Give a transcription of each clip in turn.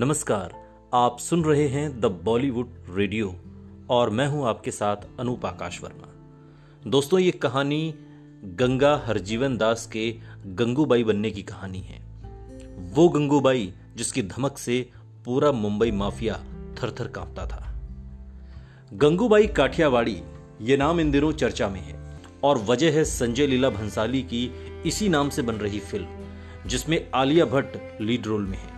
नमस्कार, आप सुन रहे हैं द बॉलीवुड रेडियो और मैं हूँ आपके साथ अनूप आकाश वर्मा। दोस्तों, ये कहानी गंगा हरजीवन दास के गंगूबाई बनने की कहानी है। वो गंगूबाई जिसकी धमक से पूरा मुंबई माफिया थर-थर कांपता था। गंगूबाई काठियावाड़ी, ये नाम इन दिनों चर्चा में है और वजह है संजय लीला भंसाली की इसी नाम से बन रही फ़िल्म, जिसमें आलिया भट्ट लीड रोल में है।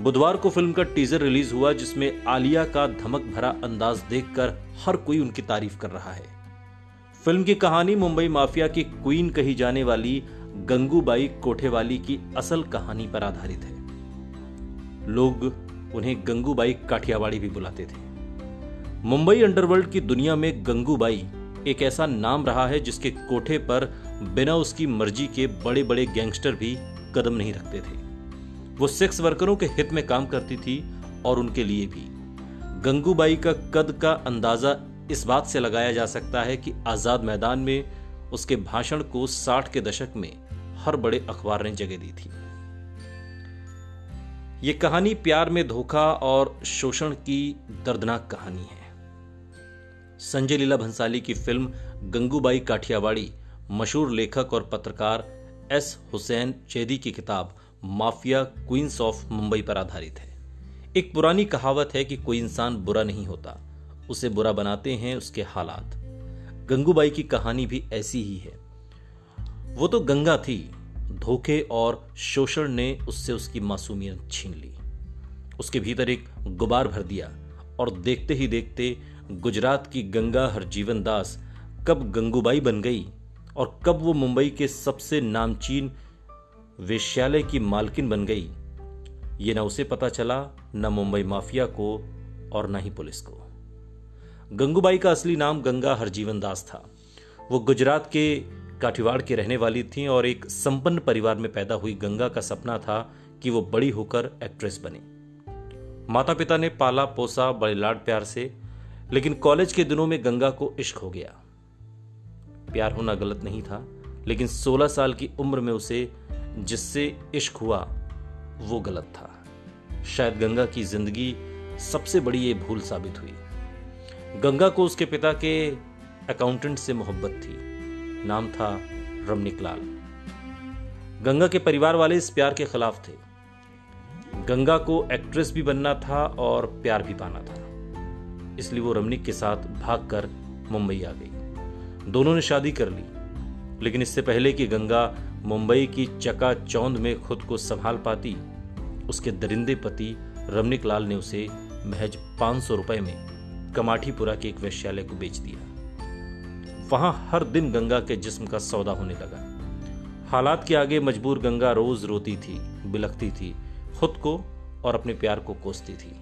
बुधवार को फ़िल्म का टीजर रिलीज़ हुआ, जिसमें आलिया का धमक भरा अंदाज देखकर हर कोई उनकी तारीफ़ कर रहा है। फ़िल्म की कहानी मुंबई माफिया की क्वीन कही जाने वाली गंगूबाई कोठेवाली की असल कहानी पर आधारित है। लोग उन्हें गंगूबाई काठियावाड़ी भी बुलाते थे। मुंबई अंडरवर्ल्ड की दुनिया में गंगूबाई एक ऐसा नाम रहा है जिसके कोठे पर बिना उसकी मर्ज़ी के बड़े बड़े गैंगस्टर भी कदम नहीं रखते थे। वो सेक्स वर्करों के हित में काम करती थी और उनके लिए भी। गंगूबाई का कद का अंदाज़ा इस बात से लगाया जा सकता है कि आज़ाद मैदान में उसके भाषण को साठ के दशक में हर बड़े अखबार ने जगह दी थी। ये कहानी प्यार में धोखा और शोषण की दर्दनाक कहानी है। संजय लीला भंसाली की फ़िल्म गंगूबाई काठियावाड़ी, मशहूर लेखक और पत्रकार एस हुसैन चेदी की किताब माफिया क्वींस ऑफ़ मुंबई पर आधारित है। एक पुरानी कहावत है कि कोई इंसान बुरा नहीं होता, उसे बुरा बनाते हैं उसके हालात। गंगूबाई की कहानी भी ऐसी ही है। वो तो गंगा थी, धोखे और शोषण ने उससे उसकी मासूमियत छीन ली। उसके भीतर एक गुबार भर दिया और देखते ही देखते गुजरात की गंगा हरजीवन दास कब गंगूबाई बन गई और कब वो मुंबई के सबसे नामचीन वेश्यालय की मालकिन बन गई। ये न उसे पता चला, न मुंबई माफिया को और न ही पुलिस को। गंगूबाई का असली नाम गंगा हरजीवन दास था। वो गुजरात के काठिवाड़ के रहने वाली थी और एक संपन्न परिवार में पैदा हुई गंगा का सपना था कि वो बड़ी होकर एक्ट्रेस बने। माता पिता ने पाला, पोसा, बड़े लाड प्यार से, लेकिन कॉलेज के दिनों में गंगा को इश्क हो गया। प्यार होना गलत नहीं था, लेकिन 16 साल की उम्र में उसे जिससे इश्क हुआ, वो गलत था। शायद गंगा की ज़िंदगी सबसे बड़ी ये भूल साबित हुई। गंगा को उसके पिता के अकाउंटेंट से मोहब्बत थी। नाम था रमनिक लाल। गंगा के परिवार वाले इस प्यार के खिलाफ थे। गंगा को एक्ट्रेस भी बनना था और प्यार भी पाना था। इसलिए वो रमनिक के साथ भागकर मुंबई आ गई। दोनों ने शादी कर ली। लेकिन इससे पहले कि गंगा मुंबई की चका चौंद में खुद को संभाल पाती, उसके दरिंदे पति रमनिक लाल ने उसे महज पाँच सौ रुपए में कमाठीपुरा के एक वैश्यालय को बेच दिया। वहाँ हर दिन गंगा के जिस्म का सौदा होने लगा। हालात के आगे मजबूर गंगा रोज रोती थी, बिलखती थी, खुद को और अपने प्यार को कोसती थी।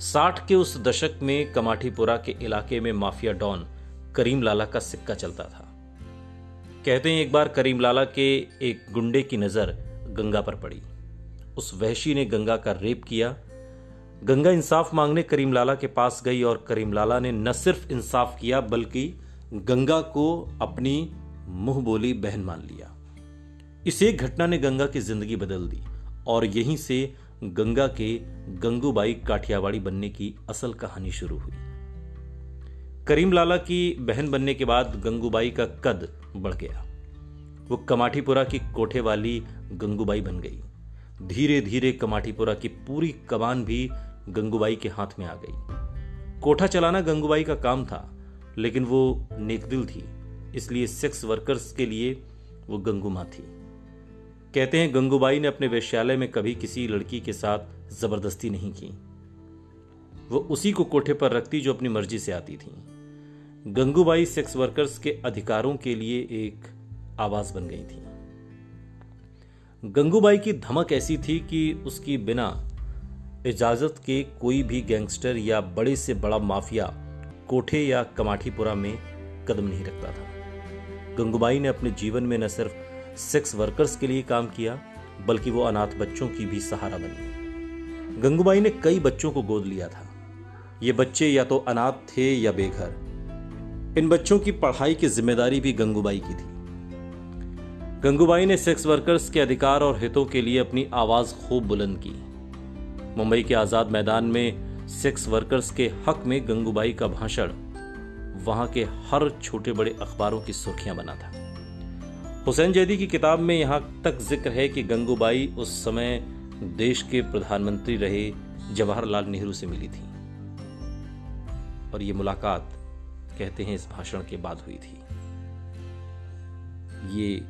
साठ के उस दशक में कमाठीपुरा के इलाके में माफिया डॉन करीम लाला का सिक्का चलता था। कहते हैं एक बार करीम लाला के एक गुंडे की नज़र गंगा पर पड़ी। उस वहशी ने गंगा का रेप किया। गंगा इंसाफ मांगने करीम लाला के पास गई और करीम लाला ने न सिर्फ़ इंसाफ किया, बल्कि गंगा को अपनी मुँह बोली बहन मान लिया। इस एक घटना ने गंगा की ज़िंदगी बदल दी और यहीं से गंगा के गंगूबाई काठियावाड़ी बनने की असल कहानी शुरू हुई। करीम लाला की बहन बनने के बाद गंगूबाई का कद बढ़ गया। वो कमाठीपुरा की कोठे वाली गंगूबाई बन गई। धीरे धीरे कमाठीपुरा की पूरी कमान भी गंगूबाई के हाथ में आ गई। कोठा चलाना गंगूबाई का काम था, लेकिन वो नेकदिल थी, इसलिए सेक्स वर्कर्स के लिए वो गंगूमा थी। कहते हैं गंगूबाई ने अपने वेश्यालय में कभी किसी लड़की के साथ ज़बरदस्ती नहीं की। वो उसी को कोठे पर रखती जो अपनी मर्ज़ी से आती थी। गंगूबाई सेक्स वर्कर्स के अधिकारों के लिए एक आवाज़ बन गई थी। गंगूबाई की धमक ऐसी थी कि उसकी बिना इजाज़त के कोई भी गैंगस्टर या बड़े से बड़ा माफिया कोठे या कमाठीपुरा में कदम नहीं रखता था। गंगूबाई ने अपने जीवन में न सिर्फ़ सेक्स वर्कर्स के लिए काम किया, बल्कि वो अनाथ बच्चों की भी सहारा बनी। गंगूबाई ने कई बच्चों को गोद लिया था। ये बच्चे या तो अनाथ थे या बेघर। इन बच्चों की पढ़ाई की ज़िम्मेदारी भी गंगूबाई की थी। गंगूबाई ने सेक्स वर्कर्स के अधिकार और हितों के लिए अपनी आवाज़ खूब बुलंद की। मुंबई के आज़ाद मैदान में सेक्स वर्कर्स के हक में गंगूबाई का भाषण वहाँ के हर छोटे बड़े अखबारों की सुर्खियाँ बना था। हुसैन जैदी की किताब में यहाँ तक ज़िक्र है कि गंगूबाई उस समय देश के प्रधानमंत्री रहे, जवाहरलाल नेहरू से मिली थी। और ये मुलाकात कहते हैं इस भाषण के बाद हुई थी। ये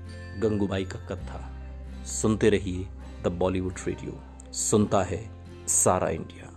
गंगूबाई का कथ। सुनते रहिए द बॉलीवुड रेडियो। सुनता है सारा इंडिया।